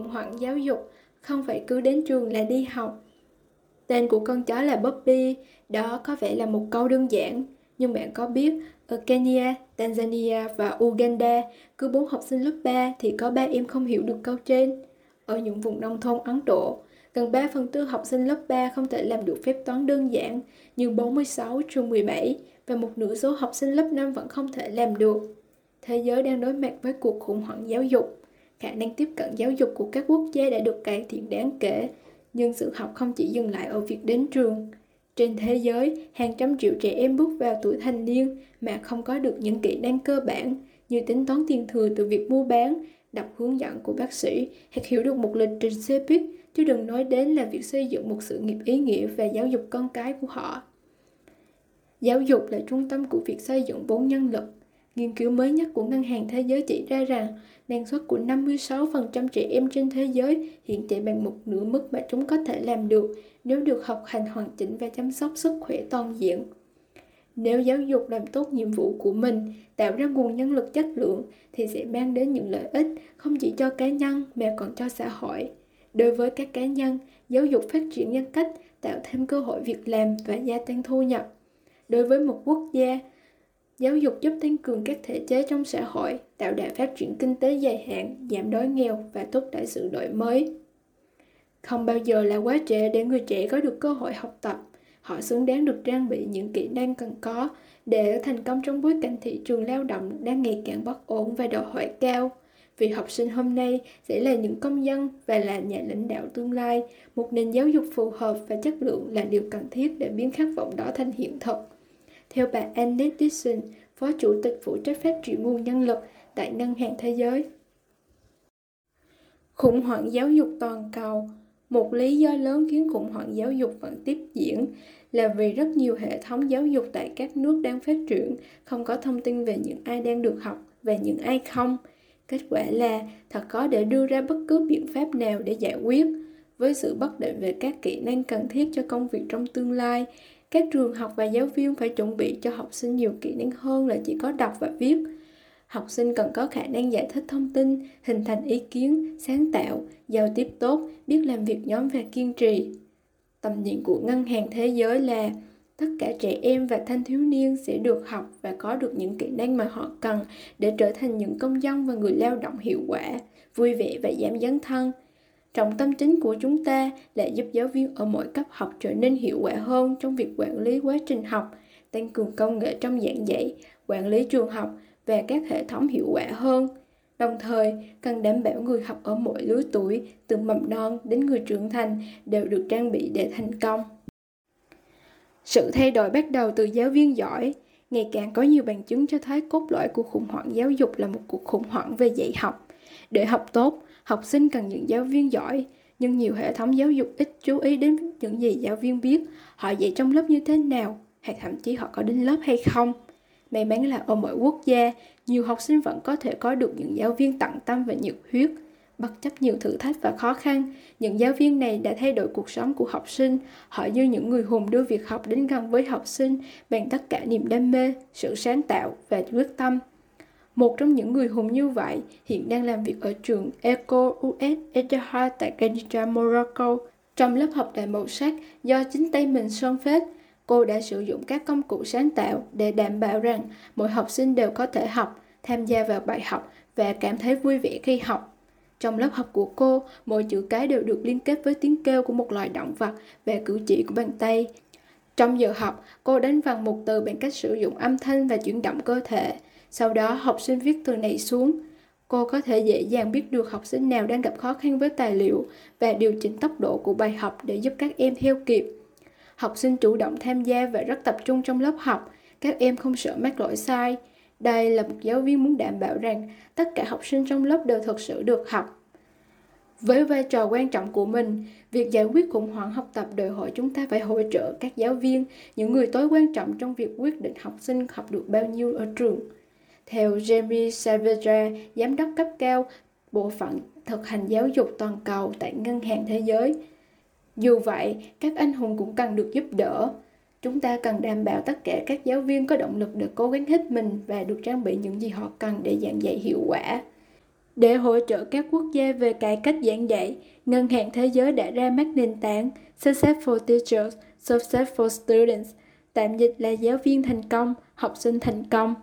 khủng hoảng giáo dục, không phải cứ đến trường là đi học. Tên của con chó là Bobby, đó có vẻ là một câu đơn giản, nhưng bạn có biết ở Kenya, Tanzania và Uganda, cứ bốn học sinh lớp 3 thì có ba em không hiểu được câu trên. Ở những vùng nông thôn Ấn Độ, gần 3 phần tư học sinh lớp 3 không thể làm được phép toán đơn giản như 46 trừ 17 và một nửa số học sinh lớp 5 vẫn không thể làm được. Thế giới đang đối mặt với cuộc khủng hoảng giáo dục. Khả năng tiếp cận giáo dục của các quốc gia đã được cải thiện đáng kể, nhưng sự học không chỉ dừng lại ở việc đến trường. Trên thế giới, hàng trăm triệu trẻ em bước vào tuổi thành niên mà không có được những kỹ năng cơ bản như tính toán tiền thừa từ việc mua bán, đọc hướng dẫn của bác sĩ hoặc hiểu được một lịch trình xe buýt, chứ đừng nói đến là việc xây dựng một sự nghiệp ý nghĩa và giáo dục con cái của họ. Giáo dục là trung tâm của việc xây dựng vốn nhân lực. Nghiên cứu mới nhất của Ngân hàng Thế giới chỉ ra rằng năng suất của 56% trẻ em trên thế giới hiện chạy bằng một nửa mức mà chúng có thể làm được nếu được học hành hoàn chỉnh và chăm sóc sức khỏe toàn diện. Nếu giáo dục làm tốt nhiệm vụ của mình, tạo ra nguồn nhân lực chất lượng thì sẽ mang đến những lợi ích không chỉ cho cá nhân mà còn cho xã hội. Đối với các cá nhân, giáo dục phát triển nhân cách, tạo thêm cơ hội việc làm và gia tăng thu nhập. Đối với một quốc gia, giáo dục giúp tăng cường các thể chế trong xã hội, tạo đà phát triển kinh tế dài hạn, giảm đói nghèo và thúc đẩy sự đổi mới. Không bao giờ là quá trễ để người trẻ có được cơ hội học tập. Họ xứng đáng được trang bị những kỹ năng cần có để thành công trong bối cảnh thị trường lao động đang ngày càng bất ổn và đòi hỏi cao. Vì học sinh hôm nay sẽ là những công dân và là nhà lãnh đạo tương lai, một nền giáo dục phù hợp và chất lượng là điều cần thiết để biến khát vọng đó thành hiện thực. Theo bà Annette Dixon, Phó Chủ tịch phụ trách phát triển nguồn nhân lực tại Ngân hàng Thế giới. Khủng hoảng giáo dục toàn cầu một lý do lớn khiến khủng hoảng giáo dục vẫn tiếp diễn là vì rất nhiều hệ thống giáo dục tại các nước đang phát triển không có thông tin về những ai đang được học và những ai không. Kết quả là thật khó để đưa ra bất cứ biện pháp nào để giải quyết. Với sự bất định về các kỹ năng cần thiết cho công việc trong tương lai, các trường học và giáo viên phải chuẩn bị cho học sinh nhiều kỹ năng hơn là chỉ có đọc và viết. Học sinh cần có khả năng giải thích thông tin, hình thành ý kiến, sáng tạo, giao tiếp tốt, biết làm việc nhóm và kiên trì. Tầm nhìn của ngân hàng thế giới là tất cả trẻ em và thanh thiếu niên sẽ được học và có được những kỹ năng mà họ cần để trở thành những công dân và người lao động hiệu quả, vui vẻ và giảm dấn thân trọng tâm chính của chúng ta là giúp giáo viên ở mỗi cấp học trở nên hiệu quả hơn trong việc quản lý quá trình học tăng cường công nghệ trong giảng dạy quản lý trường học và các hệ thống hiệu quả hơn. Đồng thời, cần đảm bảo người học ở mọi lứa tuổi, từ mầm non đến người trưởng thành đều được trang bị để thành công. Sự thay đổi bắt đầu từ giáo viên giỏi. Ngày càng có nhiều bằng chứng cho thấy cốt lõi của khủng hoảng giáo dục là một cuộc khủng hoảng về dạy học. Để học tốt, học sinh cần những giáo viên giỏi, nhưng nhiều hệ thống giáo dục ít chú ý đến những gì giáo viên biết, họ dạy trong lớp như thế nào, hay thậm chí họ có đến lớp hay không. May mắn là ở mọi quốc gia, nhiều học sinh vẫn có thể có được những giáo viên tận tâm và nhiệt huyết. Bất chấp nhiều thử thách và khó khăn, những giáo viên này đã thay đổi cuộc sống của học sinh. Họ như những người hùng đưa việc học đến gần với học sinh bằng tất cả niềm đam mê, sự sáng tạo và quyết tâm. Một trong những người hùng như vậy hiện đang làm việc ở trường Eco US Etihad tại Kenitra, Morocco, trong lớp học đầy màu sắc do chính tay mình sơn phết cô đã sử dụng các công cụ sáng tạo để đảm bảo rằng mỗi học sinh đều có thể học, tham gia vào bài học và cảm thấy vui vẻ khi học. Trong lớp học của cô, mỗi chữ cái đều được liên kết với tiếng kêu của một loài động vật và cử chỉ của bàn tay. Trong giờ học, cô đánh vần một từ bằng cách sử dụng âm thanh và chuyển động cơ thể. Sau đó, học sinh viết từ này xuống. Cô có thể dễ dàng biết được học sinh nào đang gặp khó khăn với tài liệu và điều chỉnh tốc độ của bài học để giúp các em theo kịp. Học sinh chủ động tham gia và rất tập trung trong lớp học. Các em không sợ mắc lỗi sai. Đây là một giáo viên muốn đảm bảo rằng tất cả học sinh trong lớp đều thực sự được học. Với vai trò quan trọng của mình, việc giải quyết khủng hoảng học tập đòi hỏi chúng ta phải hỗ trợ các giáo viên, những người tối quan trọng trong việc quyết định học sinh học được bao nhiêu ở trường. Theo Jamie Savage, giám đốc cấp cao bộ phận thực hành giáo dục toàn cầu tại Ngân hàng Thế giới, dù vậy, các anh hùng cũng cần được giúp đỡ. Chúng ta cần đảm bảo tất cả các giáo viên có động lực để cố gắng hết mình và được trang bị những gì họ cần để giảng dạy hiệu quả. Để hỗ trợ các quốc gia về cải cách giảng dạy, Ngân hàng Thế giới đã ra mắt nền tảng Successful Teachers, Successful Students, tạm dịch là giáo viên thành công, học sinh thành công.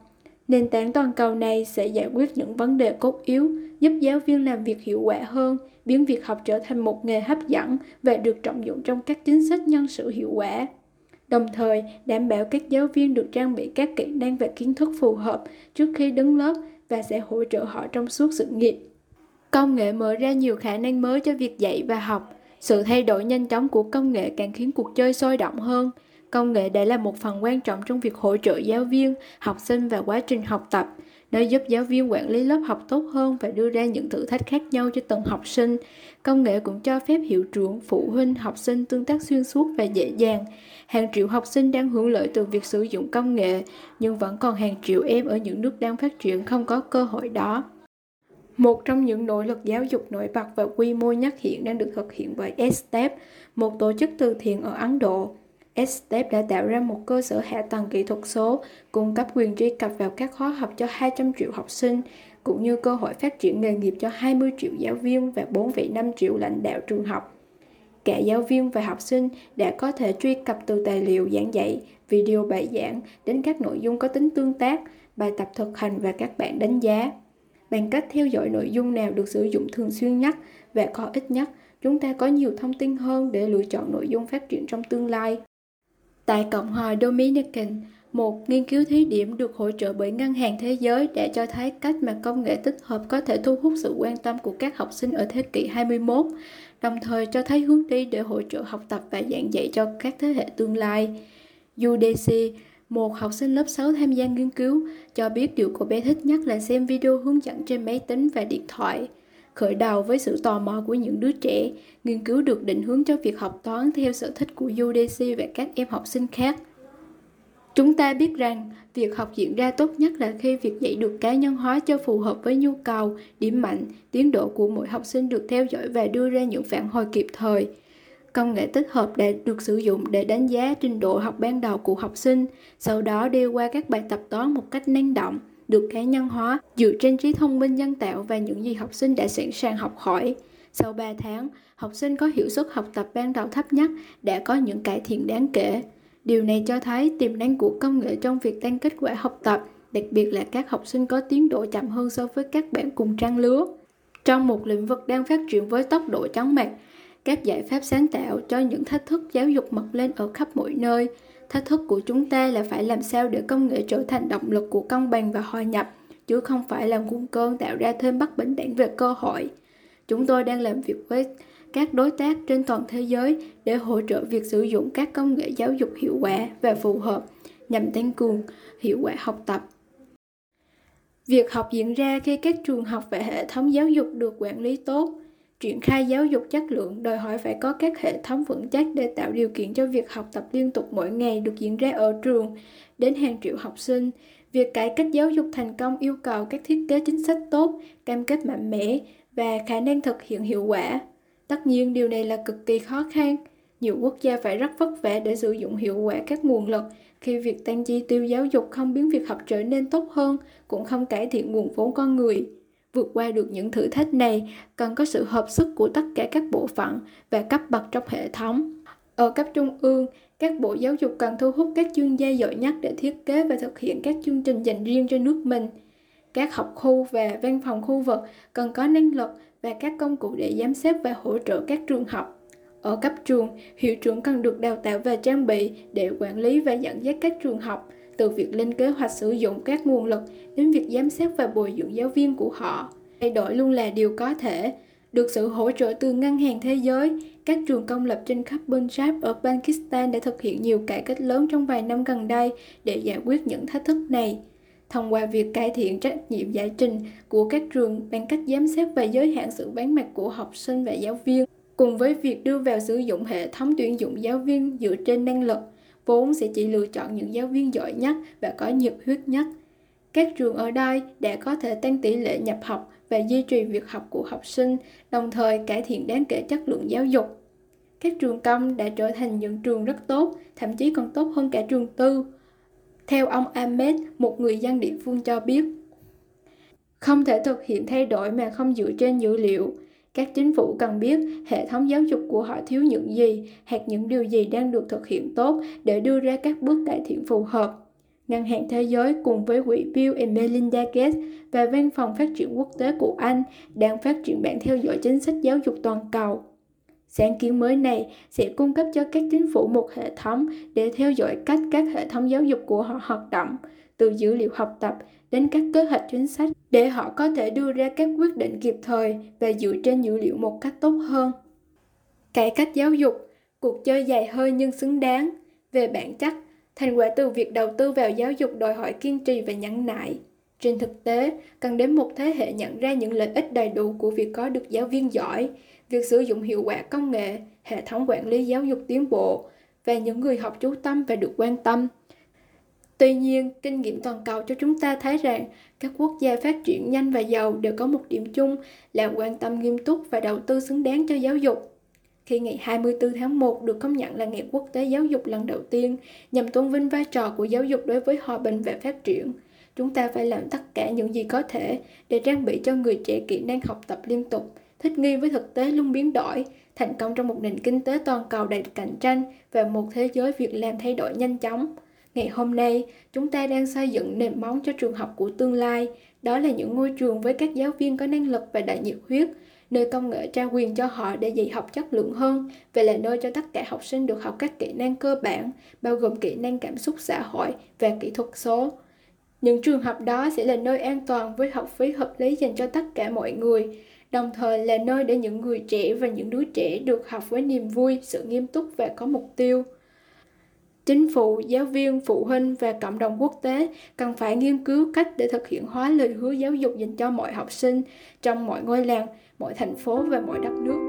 Nền tảng toàn cầu này sẽ giải quyết những vấn đề cốt yếu, giúp giáo viên làm việc hiệu quả hơn, biến việc học trở thành một nghề hấp dẫn và được trọng dụng trong các chính sách nhân sự hiệu quả. Đồng thời, đảm bảo các giáo viên được trang bị các kỹ năng và kiến thức phù hợp trước khi đứng lớp và sẽ hỗ trợ họ trong suốt sự nghiệp. Công nghệ mở ra nhiều khả năng mới cho việc dạy và học. Sự thay đổi nhanh chóng của công nghệ càng khiến cuộc chơi sôi động hơn. Công nghệ đã là một phần quan trọng trong việc hỗ trợ giáo viên, học sinh và quá trình học tập. Nó giúp giáo viên quản lý lớp học tốt hơn và đưa ra những thử thách khác nhau cho từng học sinh. Công nghệ cũng cho phép hiệu trưởng, phụ huynh, học sinh tương tác xuyên suốt và dễ dàng. Hàng triệu học sinh đang hưởng lợi từ việc sử dụng công nghệ, nhưng vẫn còn hàng triệu em ở những nước đang phát triển không có cơ hội đó. Một trong những nỗ lực giáo dục nổi bật và quy mô nhất hiện đang được thực hiện bởi STEP, một tổ chức từ thiện ở Ấn Độ. STEP đã tạo ra một cơ sở hạ tầng kỹ thuật số, cung cấp quyền truy cập vào các khóa học cho 200 triệu học sinh, cũng như cơ hội phát triển nghề nghiệp cho 20 triệu giáo viên và 4,5 triệu lãnh đạo trường học. Cả giáo viên và học sinh đã có thể truy cập từ tài liệu giảng dạy, video bài giảng đến các nội dung có tính tương tác, bài tập thực hành và các bản đánh giá. Bằng cách theo dõi nội dung nào được sử dụng thường xuyên nhất và có ích nhất, chúng ta có nhiều thông tin hơn để lựa chọn nội dung phát triển trong tương lai. Tại Cộng hòa Dominican, một nghiên cứu thí điểm được hỗ trợ bởi Ngân hàng Thế giới đã cho thấy cách mà công nghệ tích hợp có thể thu hút sự quan tâm của các học sinh ở thế kỷ 21, đồng thời cho thấy hướng đi để hỗ trợ học tập và giảng dạy cho các thế hệ tương lai. UDC, một học sinh lớp 6 tham gia nghiên cứu, cho biết điều cô bé thích nhất là xem video hướng dẫn trên máy tính và điện thoại. Khởi đầu với sự tò mò của những đứa trẻ, nghiên cứu được định hướng cho việc học toán theo sở thích của UDC và các em học sinh khác. Chúng ta biết rằng, việc học diễn ra tốt nhất là khi việc dạy được cá nhân hóa cho phù hợp với nhu cầu, điểm mạnh, tiến độ của mỗi học sinh được theo dõi và đưa ra những phản hồi kịp thời. Công nghệ tích hợp đã được sử dụng để đánh giá trình độ học ban đầu của học sinh, sau đó đi qua các bài tập toán một cách năng động, được cá nhân hóa dựa trên trí thông minh nhân tạo và những gì học sinh đã sẵn sàng học hỏi. Sau 3 tháng, học sinh có hiệu suất học tập ban đầu thấp nhất đã có những cải thiện đáng kể. Điều này cho thấy tiềm năng của công nghệ trong việc tăng kết quả học tập, đặc biệt là các học sinh có tiến độ chậm hơn so với các bạn cùng trang lứa. Trong một lĩnh vực đang phát triển với tốc độ chóng mặt, các giải pháp sáng tạo cho những thách thức giáo dục mọc lên ở khắp mọi nơi. Thách thức của chúng ta là phải làm sao để công nghệ trở thành động lực của công bằng và hòa nhập, chứ không phải là nguồn cơn tạo ra thêm bất bình đẳng về cơ hội. Chúng tôi đang làm việc với các đối tác trên toàn thế giới để hỗ trợ việc sử dụng các công nghệ giáo dục hiệu quả và phù hợp nhằm tăng cường hiệu quả học tập. Việc học diễn ra khi các trường học và hệ thống giáo dục được quản lý tốt. Triển khai giáo dục chất lượng đòi hỏi phải có các hệ thống vững chắc để tạo điều kiện cho việc học tập liên tục mỗi ngày được diễn ra ở trường đến hàng triệu học sinh. Việc cải cách giáo dục thành công yêu cầu các thiết kế chính sách tốt, cam kết mạnh mẽ và khả năng thực hiện hiệu quả. Tất nhiên điều này là cực kỳ khó khăn. Nhiều quốc gia phải rất vất vả để sử dụng hiệu quả các nguồn lực khi việc tăng chi tiêu giáo dục không biến việc học trở nên tốt hơn, cũng không cải thiện nguồn vốn con người. Vượt qua được những thử thách này cần có sự hợp sức của tất cả các bộ phận và cấp bậc trong hệ thống. Ở cấp trung ương, các bộ giáo dục cần thu hút các chuyên gia giỏi nhất để thiết kế và thực hiện các chương trình dành riêng cho nước mình. Các học khu và văn phòng khu vực cần có năng lực và các công cụ để giám sát và hỗ trợ các trường học. Ở cấp trường, hiệu trưởng cần được đào tạo và trang bị để quản lý và dẫn dắt các trường học, từ việc lên kế hoạch sử dụng các nguồn lực đến việc giám sát và bồi dưỡng giáo viên của họ. Thay đổi luôn là điều có thể. Được sự hỗ trợ từ Ngân hàng Thế giới, các trường công lập trên khắp Punjab ở Pakistan đã thực hiện nhiều cải cách lớn trong vài năm gần đây để giải quyết những thách thức này thông qua việc cải thiện trách nhiệm giải trình của các trường bằng cách giám sát và giới hạn sự bán mặt của học sinh và giáo viên, cùng với việc đưa vào sử dụng hệ thống tuyển dụng giáo viên dựa trên năng lực, vốn sẽ chỉ lựa chọn những giáo viên giỏi nhất và có nhiệt huyết nhất. Các trường ở đây đã có thể tăng tỷ lệ nhập học và duy trì việc học của học sinh, đồng thời cải thiện đáng kể chất lượng giáo dục. Các trường công đã trở thành những trường rất tốt, thậm chí còn tốt hơn cả trường tư, theo ông Ahmed, một người dân địa phương cho biết, không thể thực hiện thay đổi mà không dựa trên dữ liệu các chính phủ cần biết hệ thống giáo dục của họ thiếu những gì hoặc những điều gì đang được thực hiện tốt để đưa ra các bước cải thiện phù hợp Ngân hàng Thế giới cùng với quỹ Bill and Melinda Gates và Văn phòng Phát triển Quốc tế của Anh đang phát triển bản theo dõi chính sách giáo dục toàn cầu. Sáng kiến mới này sẽ cung cấp cho các chính phủ một hệ thống để theo dõi cách các hệ thống giáo dục của họ hoạt động, từ dữ liệu học tập đến các kế hoạch chính sách để họ có thể đưa ra các quyết định kịp thời và dựa trên dữ liệu một cách tốt hơn. Cải cách giáo dục, cuộc chơi dài hơi nhưng xứng đáng. Về bản chất, thành quả từ việc đầu tư vào giáo dục đòi hỏi kiên trì và nhẫn nại. Trên thực tế, cần đến một thế hệ nhận ra những lợi ích đầy đủ của việc có được giáo viên giỏi, việc sử dụng hiệu quả công nghệ, hệ thống quản lý giáo dục tiến bộ và những người học chú tâm và được quan tâm. Tuy nhiên, kinh nghiệm toàn cầu cho chúng ta thấy rằng các quốc gia phát triển nhanh và giàu đều có một điểm chung là quan tâm nghiêm túc và đầu tư xứng đáng cho giáo dục. Khi ngày 24 tháng 1 được công nhận là ngày quốc tế giáo dục lần đầu tiên nhằm tôn vinh vai trò của giáo dục đối với hòa bình và phát triển, chúng ta phải làm tất cả những gì có thể để trang bị cho người trẻ kỹ năng học tập liên tục, thích nghi với thực tế luôn biến đổi, thành công trong một nền kinh tế toàn cầu đầy cạnh tranh và một thế giới việc làm thay đổi nhanh chóng. Ngày hôm nay, chúng ta đang xây dựng nền móng cho trường học của tương lai. Đó là những ngôi trường với các giáo viên có năng lực và đầy nhiệt huyết, nơi công nghệ trao quyền cho họ để dạy học chất lượng hơn và là nơi cho tất cả học sinh được học các kỹ năng cơ bản, bao gồm kỹ năng cảm xúc xã hội và kỹ thuật số. Những trường học đó sẽ là nơi an toàn với học phí hợp lý dành cho tất cả mọi người, đồng thời là nơi để những người trẻ và những đứa trẻ được học với niềm vui, sự nghiêm túc và có mục tiêu. Chính phủ, giáo viên, phụ huynh và cộng đồng quốc tế cần phải nghiên cứu cách để thực hiện hóa lời hứa giáo dục dành cho mọi học sinh trong mọi ngôi làng, mọi thành phố và mọi đất nước.